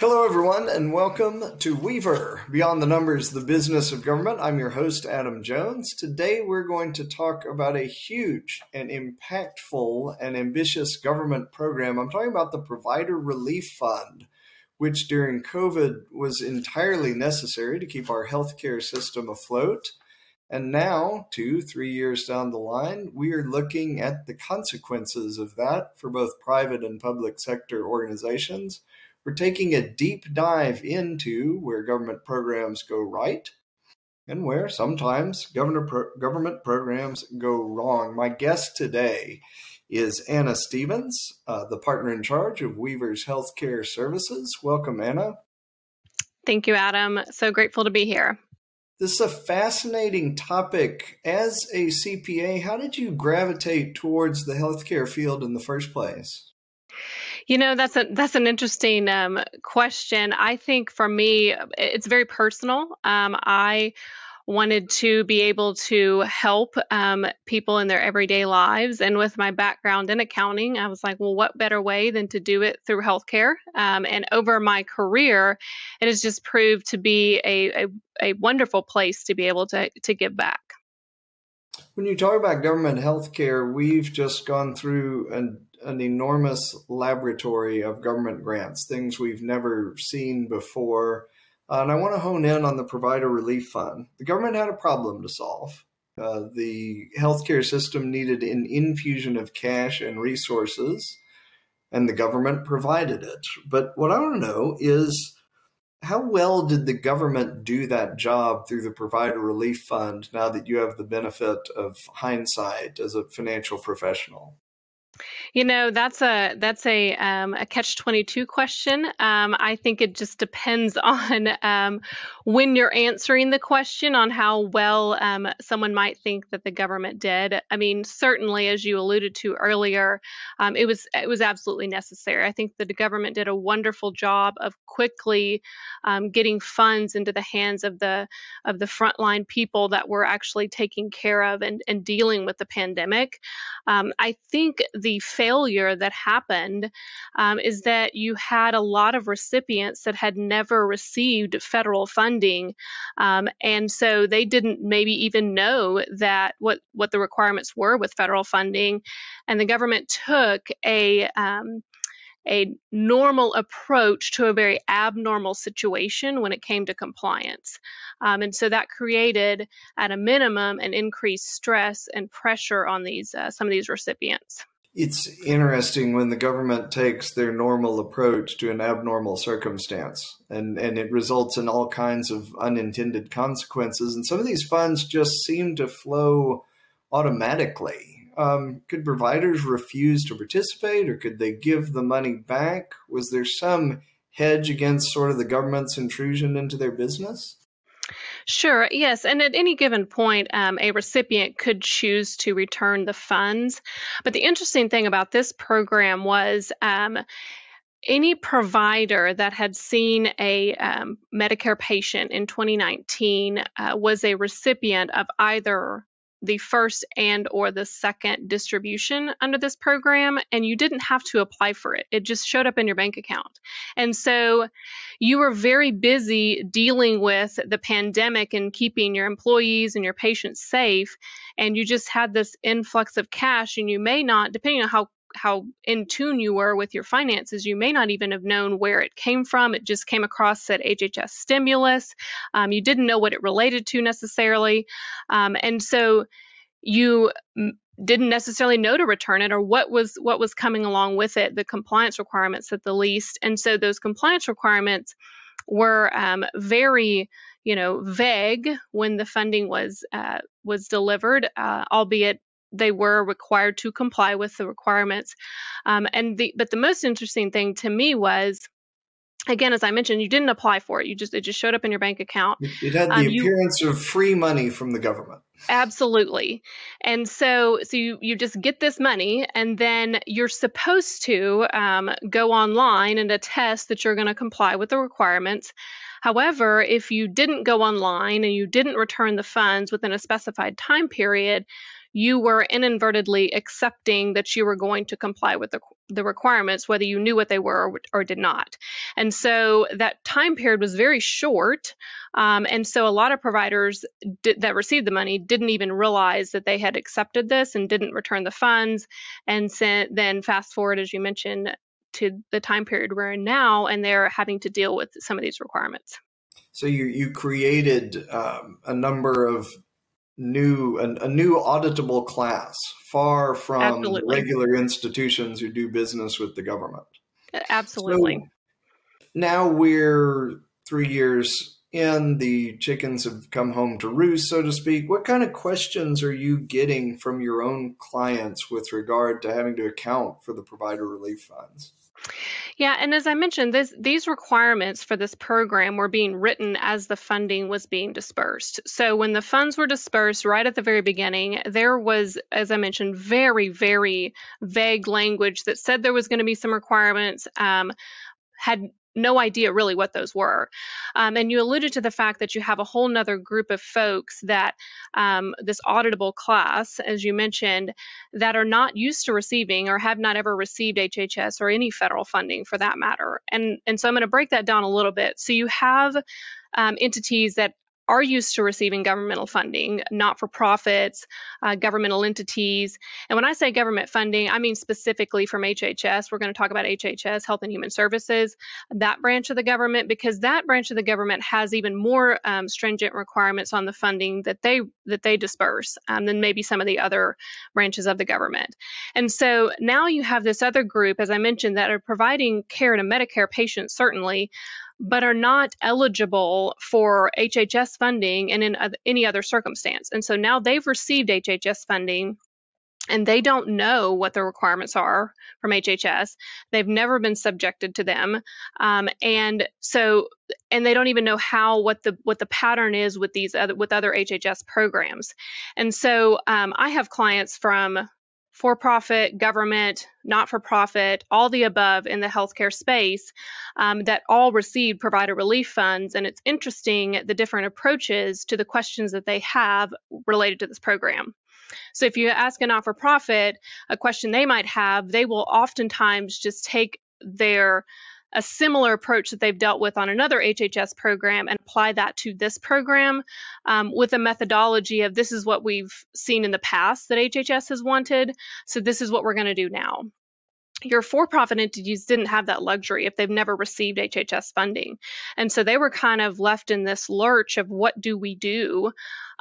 Hello, everyone, and welcome to Weaver Beyond the Numbers, the Business of Government. I'm your host, Adam Jones. Today, we're going to talk about a huge and impactful and ambitious government program. I'm talking about the Provider Relief Fund, which during COVID was entirely necessary to keep our healthcare system afloat. And now, two, three years down the line, we are looking at the consequences of that for both private and public sector organizations we're taking a deep dive into where government programs go right and where sometimes pro- government programs go wrong. My guest today is Anna Stevens, uh, the partner in charge of Weaver's Healthcare Services. Welcome, Anna. Thank you, Adam. So grateful to be here. This is a fascinating topic. As a CPA, how did you gravitate towards the healthcare field in the first place? You know, that's a that's an interesting um, question. I think for me, it's very personal. Um, I wanted to be able to help um, people in their everyday lives. And with my background in accounting, I was like, well, what better way than to do it through healthcare? Um, and over my career, it has just proved to be a, a, a wonderful place to be able to, to give back. When you talk about government healthcare, we've just gone through an an enormous laboratory of government grants, things we've never seen before. Uh, and I want to hone in on the Provider Relief Fund. The government had a problem to solve. Uh, the healthcare system needed an infusion of cash and resources, and the government provided it. But what I want to know is how well did the government do that job through the Provider Relief Fund now that you have the benefit of hindsight as a financial professional? You know, that's a that's a um, a catch twenty two question. Um, I think it just depends on um, when you're answering the question on how well um, someone might think that the government did. I mean, certainly, as you alluded to earlier, um, it was it was absolutely necessary. I think the government did a wonderful job of quickly um, getting funds into the hands of the of the frontline people that were actually taking care of and, and dealing with the pandemic. I think the failure that happened um, is that you had a lot of recipients that had never received federal funding, um, and so they didn't maybe even know that what what the requirements were with federal funding, and the government took a um, a normal approach to a very abnormal situation when it came to compliance. Um, and so that created, at a minimum, an increased stress and pressure on these uh, some of these recipients it's interesting when the government takes their normal approach to an abnormal circumstance and, and it results in all kinds of unintended consequences. And some of these funds just seem to flow automatically. Um, could providers refuse to participate or could they give the money back? Was there some hedge against sort of the government's intrusion into their business? Sure, yes. And at any given point, um, a recipient could choose to return the funds. But the interesting thing about this program was um, any provider that had seen a um, Medicare patient in 2019 uh, was a recipient of either the first and or the second distribution under this program and you didn't have to apply for it. It just showed up in your bank account. And so you were very busy dealing with the pandemic and keeping your employees and your patients safe and you just had this influx of cash and you may not depending on how how in tune you were with your finances, you may not even have known where it came from. It just came across said HHS stimulus. Um, you didn't know what it related to necessarily, um, and so you didn't necessarily know to return it or what was what was coming along with it, the compliance requirements at the least. And so those compliance requirements were um, very you know vague when the funding was uh, was delivered, uh, albeit they were required to comply with the requirements. Um, and the but the most interesting thing to me was again as i mentioned you didn't apply for it. You just it just showed up in your bank account. It had the um, appearance you, of free money from the government. Absolutely. And so so you you just get this money and then you're supposed to um, go online and attest that you're going to comply with the requirements. However if you didn't go online and you didn't return the funds within a specified time period you were inadvertently accepting that you were going to comply with the, the requirements, whether you knew what they were or, or did not. And so that time period was very short. Um, and so a lot of providers that received the money didn't even realize that they had accepted this and didn't return the funds. And sent, then fast forward, as you mentioned, to the time period we're in now, and they're having to deal with some of these requirements. So you you created um, a number of new a, a, new auditable class, far from regular institutions who do business with the government. Uh, absolutely. So now we're three years in. The chickens have come home to roost, so to speak. What kind of questions are you getting from your own clients with regard to having to account for the provider relief funds? Yeah, and as I mentioned, this, these requirements for this program were being written as the funding was being dispersed. So when the funds were dispersed right at the very beginning, there was, as I mentioned, very, very vague language that said there was going to be some requirements. Um, had no idea really what those were. Um, and you alluded to the fact that you have a whole nother group of folks that um, this auditable class, as you mentioned, that are not used to receiving or have not ever received HHS or any federal funding for that matter. And, and so I'm going to break that down a little bit. So you have um, entities that are used to receiving governmental funding, not for profits, uh, governmental entities. And when I say government funding, I mean specifically from HHS. We're going to talk about HHS, Health and Human Services, that branch of the government, because that branch of the government has even more um, stringent requirements on the funding that they that they disperse um, than maybe some of the other branches of the government. And so now you have this other group, as I mentioned, that are providing care to Medicare patients, certainly, but are not eligible for HHS funding and in any other circumstance. And so now they've received HHS funding and they don't know what the requirements are from HHS. They've never been subjected to them, um, and so and they don't even know how what the what the pattern is with these other with other HHS programs. And so um, I have clients from for profit, government, not for profit, all the above in the healthcare space um, that all received provider relief funds. And it's interesting the different approaches to the questions that they have related to this program. So if you ask a not for profit a question they might have, they will oftentimes just take their a similar approach that they've dealt with on another HHS program and apply that to this program um, with a methodology of this is what we've seen in the past that HHS has wanted, so this is what we're going to do now. Your for profit entities didn't have that luxury if they've never received HHS funding. And so they were kind of left in this lurch of what do we do?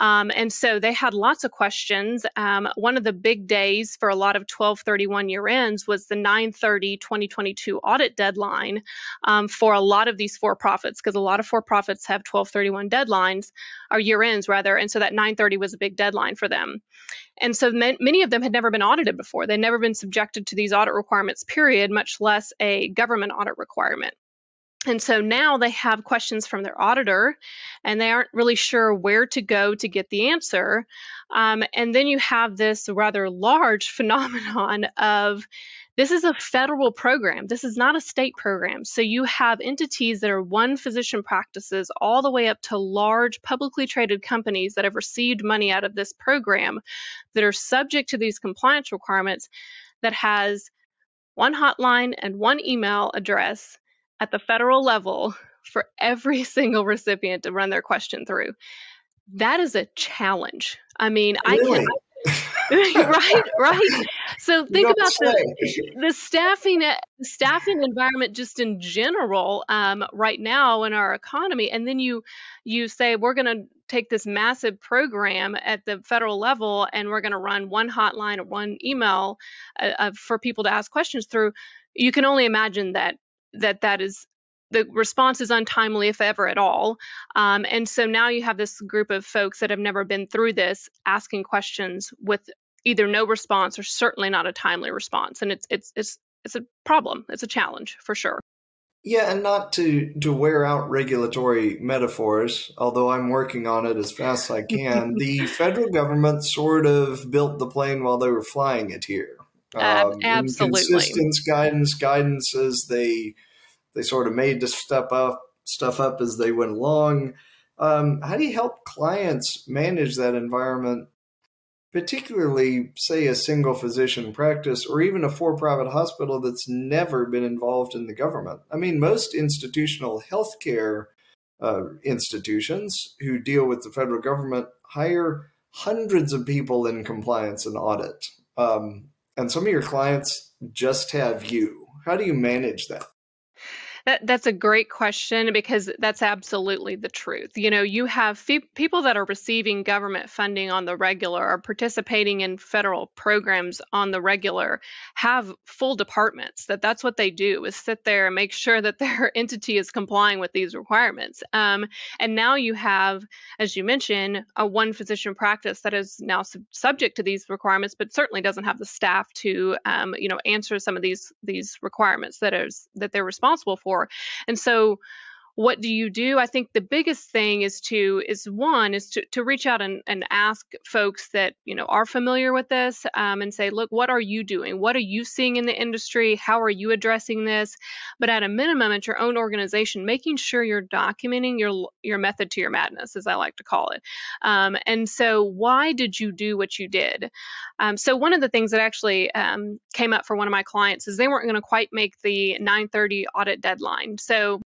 Um, and so they had lots of questions. Um, one of the big days for a lot of 1231 year ends was the 930 2022 audit deadline um, for a lot of these for profits, because a lot of for profits have 1231 deadlines, or year ends rather. And so that 930 was a big deadline for them. And so many of them had never been audited before. They'd never been subjected to these audit requirements, period, much less a government audit requirement. And so now they have questions from their auditor and they aren't really sure where to go to get the answer. Um, and then you have this rather large phenomenon of this is a federal program. This is not a state program. So you have entities that are one physician practices all the way up to large publicly traded companies that have received money out of this program that are subject to these compliance requirements that has one hotline and one email address at the federal level for every single recipient to run their question through. That is a challenge. I mean, really? I can. right, right. So think about the, the staffing staffing environment just in general um, right now in our economy, and then you you say we're going to take this massive program at the federal level and we're going to run one hotline or one email uh, uh, for people to ask questions through. You can only imagine that that that is the response is untimely if ever at all. Um, and so now you have this group of folks that have never been through this asking questions with either no response or certainly not a timely response. And it's it's it's it's a problem. It's a challenge for sure. Yeah and not to to wear out regulatory metaphors although i'm working on it as fast as i can the federal government sort of built the plane while they were flying it here um, absolutely consistent guidance guidance as they they sort of made to step up stuff up as they went along. Um, how do you help clients manage that environment particularly, say, a single physician practice or even a for profit hospital that's never been involved in the government. I mean, most institutional healthcare uh, institutions who deal with the federal government hire hundreds of people in compliance and audit. Um, and some of your clients just have you. How do you manage that? That, that's a great question because that's absolutely the truth. You know, you have fe- people that are receiving government funding on the regular, are participating in federal programs on the regular, have full departments that that's what they do is sit there and make sure that their entity is complying with these requirements. Um, and now you have, as you mentioned, a one physician practice that is now sub- subject to these requirements, but certainly doesn't have the staff to, um, you know, answer some of these these requirements that is that they're responsible for for. And so what do you do? I think the biggest thing is to is one is to, to reach out and, and ask folks that you know are familiar with this um, and say look what are you doing? What are you seeing in the industry? How are you addressing this? But at a minimum at your own organization making sure you're documenting your your method to your madness as i like to call it. Um, and so why did you do what you did? Um, so one of the things that actually um, came up for one of my clients is they weren't going to quite make the 930 audit deadline. So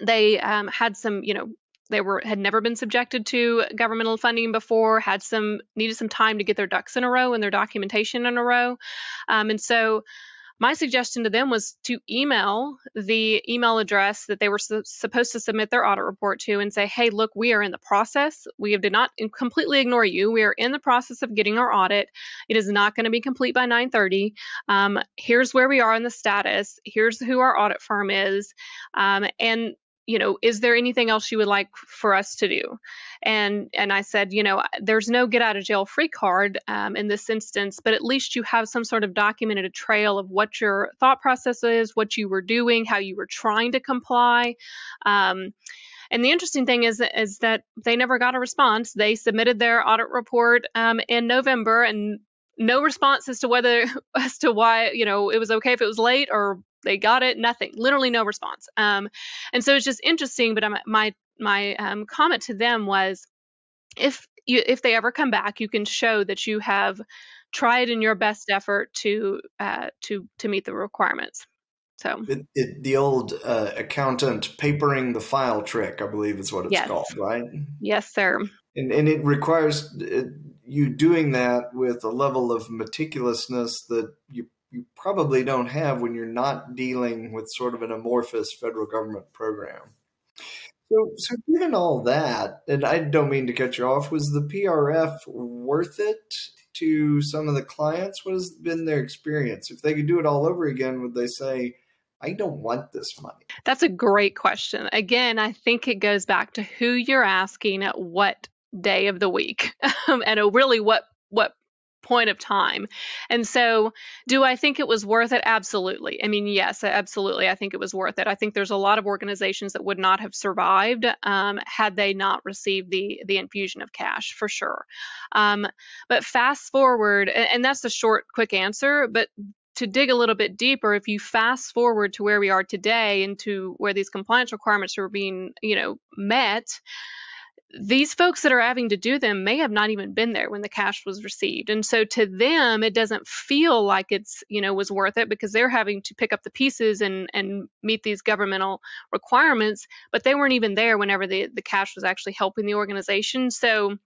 they um, had some, you know, they were had never been subjected to governmental funding before, had some needed some time to get their ducks in a row and their documentation in a row, um, and so my suggestion to them was to email the email address that they were su- supposed to submit their audit report to and say, hey, look, we are in the process. We did not completely ignore you. We are in the process of getting our audit. It is not going to be complete by 9:30. Um, here's where we are in the status. Here's who our audit firm is, um, and you know is there anything else you would like for us to do and and i said you know there's no get out of jail free card um, in this instance but at least you have some sort of documented trail of what your thought process is what you were doing how you were trying to comply um, and the interesting thing is, is that they never got a response. They submitted their audit report um, in November, and no response as to whether as to why you know it was okay if it was late or they got it nothing literally no response. Um, and so it's just interesting but my my um, comment to them was if you if they ever come back you can show that you have tried in your best effort to uh, to to meet the requirements. So. It, it, the old uh, accountant papering the file trick i believe is what it's yes. called right? Yes sir. And, and it requires uh, you doing that with a level of meticulousness that you you probably don't have when you're not dealing with sort of an amorphous federal government program. So, so given all that, and I don't mean to cut you off, was the PRF worth it to some of the clients? What has been their experience? If they could do it all over again, would they say, I don't want this money? That's a great question. Again, I think it goes back to who you're asking at what day of the week um, and uh, really what what point of time. And so, do I think it was worth it? Absolutely. I mean, yes, absolutely. I think it was worth it. I think there's a lot of organizations that would not have survived um, had they not received the the infusion of cash, for sure. Um, but fast forward, and, and that's the short, quick answer. But to dig a little bit deeper, if you fast forward to where we are today and to where these compliance requirements are being, you know, met, these folks that are having to do them may have not even been there when the cash was received. And so to them it doesn't feel like it's you know was worth it because they're having to pick up the pieces and and meet these governmental requirements but they weren't even there whenever the the cash was actually helping the organization. So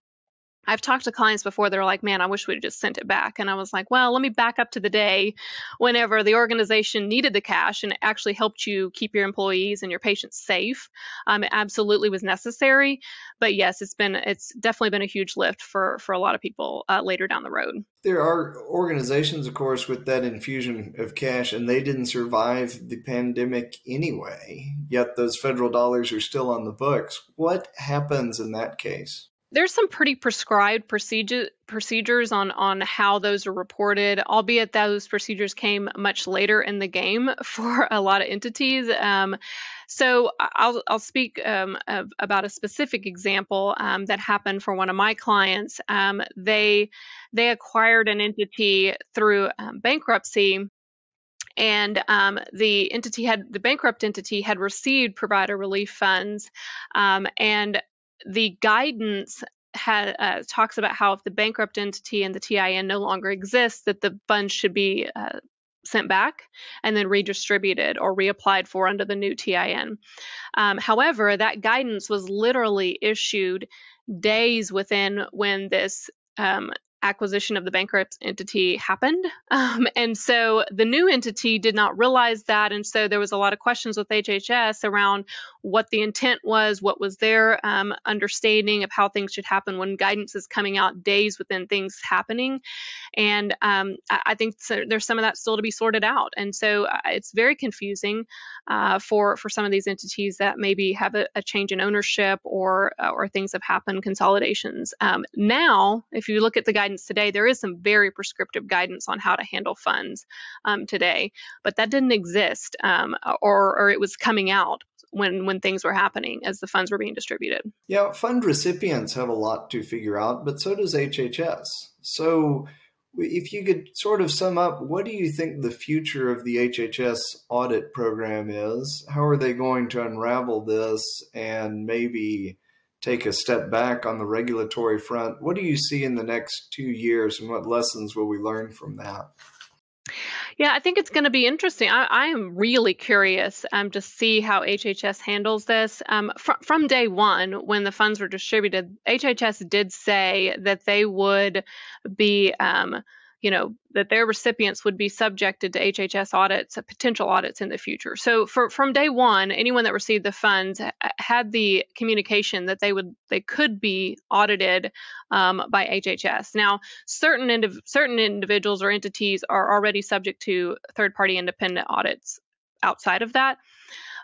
I've talked to clients before that are like, man, I wish we'd just sent it back. And I was like, well, let me back up to the day whenever the organization needed the cash and actually helped you keep your employees and your patients safe. Um, it absolutely was necessary. But yes, it's been it's definitely been a huge lift for for a lot of people uh, later down the road. There are organizations, of course, with that infusion of cash, and they didn't survive the pandemic anyway. Yet those federal dollars are still on the books. What happens in that case? There's some pretty prescribed procedure, procedures on on how those are reported albeit those procedures came much later in the game for a lot of entities um, so I'll, I'll speak um, of, about a specific example um, that happened for one of my clients. Um, they they acquired an entity through um, bankruptcy and um, the entity had the bankrupt entity had received provider relief funds um, and the guidance had, uh, talks about how if the bankrupt entity and the TIN no longer exists, that the funds should be uh, sent back and then redistributed or reapplied for under the new TIN. Um, however, that guidance was literally issued days within when this um, acquisition of the bankrupt entity happened. Um, and so the new entity did not realize that. And so there was a lot of questions with HHS around what the intent was, what was their um, understanding of how things should happen when guidance is coming out days within things happening. And um, I, I, think so, there's some of that still to be sorted out. And so uh, it's very confusing uh, for, for some of these entities that maybe have a, a change in ownership or, uh, or things have happened, consolidations. Um, now, if you look at the guidance, today, there is some very prescriptive guidance on how to handle funds um, today, but that didn't exist um, or, or it was coming out when when things were happening as the funds were being distributed. Yeah, fund recipients have a lot to figure out, but so does HHS. So if you could sort of sum up, what do you think the future of the HHS audit program is? How are they going to unravel this and maybe take a step back on the regulatory front, what do you see in the next two years and what lessons will we learn from that? Yeah, I think it's going to be interesting. I, I am really curious um, to see how HHS handles this. Um, fr- from day one, when the funds were distributed, HHS did say that they would be. Um, you know that their recipients would be subjected to HHS audits, potential audits in the future. So for, from day one, anyone that received the funds had the communication that they would they could be audited um, by HHS. Now, certain indiv- certain individuals or entities are already subject to third party independent audits outside of that,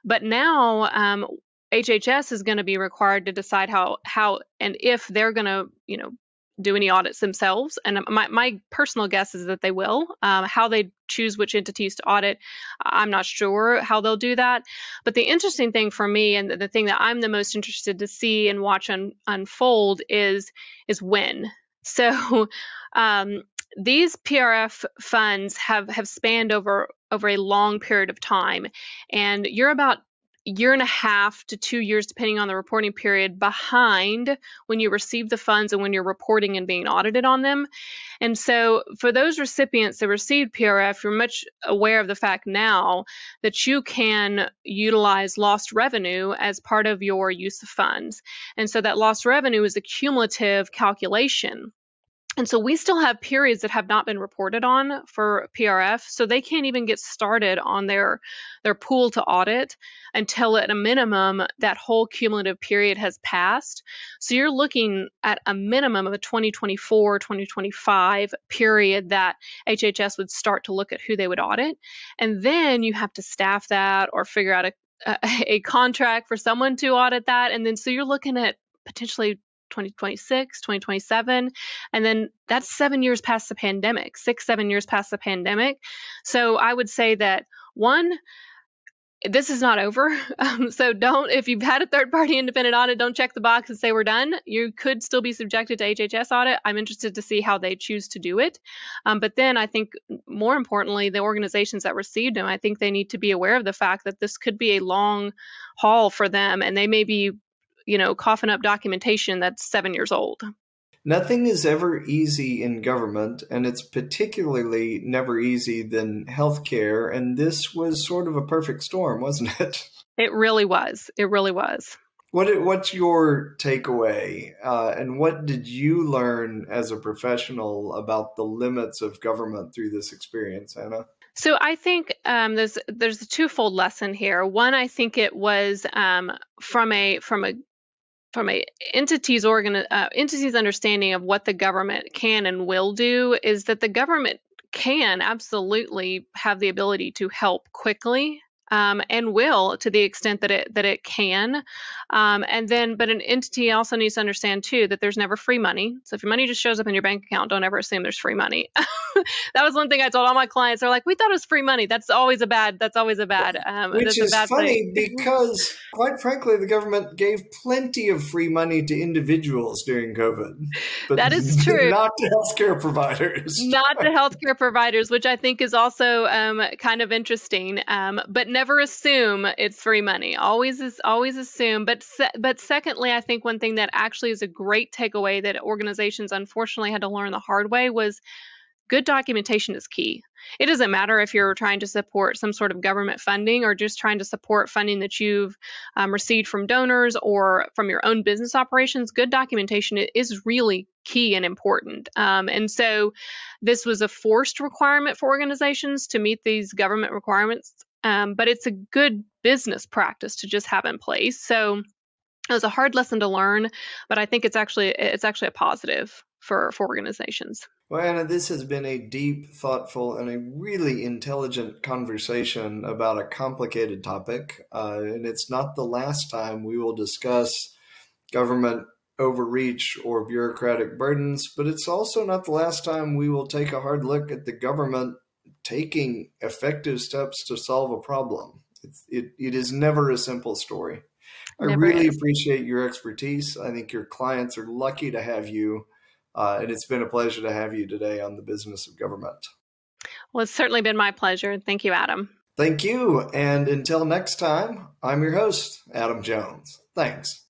but now. Um, HHS is going to be required to decide how how and if they're going to you know do any audits themselves. And my, my personal guess is that they will. Um, how they choose which entities to audit, I'm not sure how they'll do that. But the interesting thing for me, and the thing that I'm the most interested to see and watch un, unfold, is is when. So um, these PRF funds have have spanned over over a long period of time, and you're about year and a half to two years, depending on the reporting period, behind when you receive the funds and when you're reporting and being audited on them. And so, for those recipients that received PRF, you're much aware of the fact now that you can utilize lost revenue as part of your use of funds. And so, that lost revenue is a cumulative calculation. And so we still have periods that have not been reported on for PRF, so they can't even get started on their their pool to audit until at a minimum that whole cumulative period has passed. So you're looking at a minimum of a 2024 2025 period that HHS would start to look at who they would audit. And then you have to staff that or figure out a a contract for someone to audit that and then so you're looking at potentially 2026, 2027. And then that's seven years past the pandemic, six, seven years past the pandemic. So I would say that one, this is not over. Um, so don't, if you've had a third party independent audit, don't check the box and say we're done. You could still be subjected to HHS audit. I'm interested to see how they choose to do it. Um, but then I think more importantly, the organizations that received them, I think they need to be aware of the fact that this could be a long haul for them and they may be you know, coughing up documentation that's seven years old. Nothing is ever easy in government, and it's particularly never easy than healthcare. And this was sort of a perfect storm, wasn't it? It really was. It really was. What what's your takeaway, uh, and what did you learn as a professional about the limits of government through this experience, Anna? So I think um, there's there's a twofold lesson here. One, I think it was um, from a from a from a entity's organ uh, entity's understanding of what the government can and will do is that the government can absolutely have the ability to help quickly um, and will to the extent that it that it can. Um, and then, but an entity also needs to understand too that there's never free money. So if your money just shows up in your bank account, don't ever assume there's free money. that was one thing I told all my clients. They're like, "We thought it was free money. That's always a bad. That's always a bad." Um, Which is funny thing. because, quite frankly, the government gave plenty of free money to individuals during COVID. But that is true. Not to healthcare providers. not to healthcare providers, which I think is also um, kind of interesting. Um, but never assume it's free money. Always is always assume. But se- but secondly, I think one thing that actually is a great takeaway that organizations unfortunately had to learn the hard way was good documentation is key. It doesn't matter if you're trying to support some sort of government funding or just trying to support funding that you've um, received from donors or from your own business operations. Good documentation is really key and important. Um, and so this was a forced requirement for organizations to meet these government requirements, um, but it's a good business practice to just have in place. So it was a hard lesson to learn, but I think it's actually it's actually a positive for for organizations. Well, Anna, this has been a deep, thoughtful, and a really intelligent conversation about a complicated topic. Uh, and it's not the last time we will discuss government overreach or bureaucratic burdens, but it's also not the last time we will take a hard look at the government taking effective steps to solve a problem. it, it is never a simple story. I never really is. appreciate your expertise. I think your clients are lucky to have you. Uh, and it's been a pleasure to have you today on the business of government. Well, it's certainly been my pleasure. Thank you, Adam. Thank you. And until next time, I'm your host, Adam Jones. Thanks.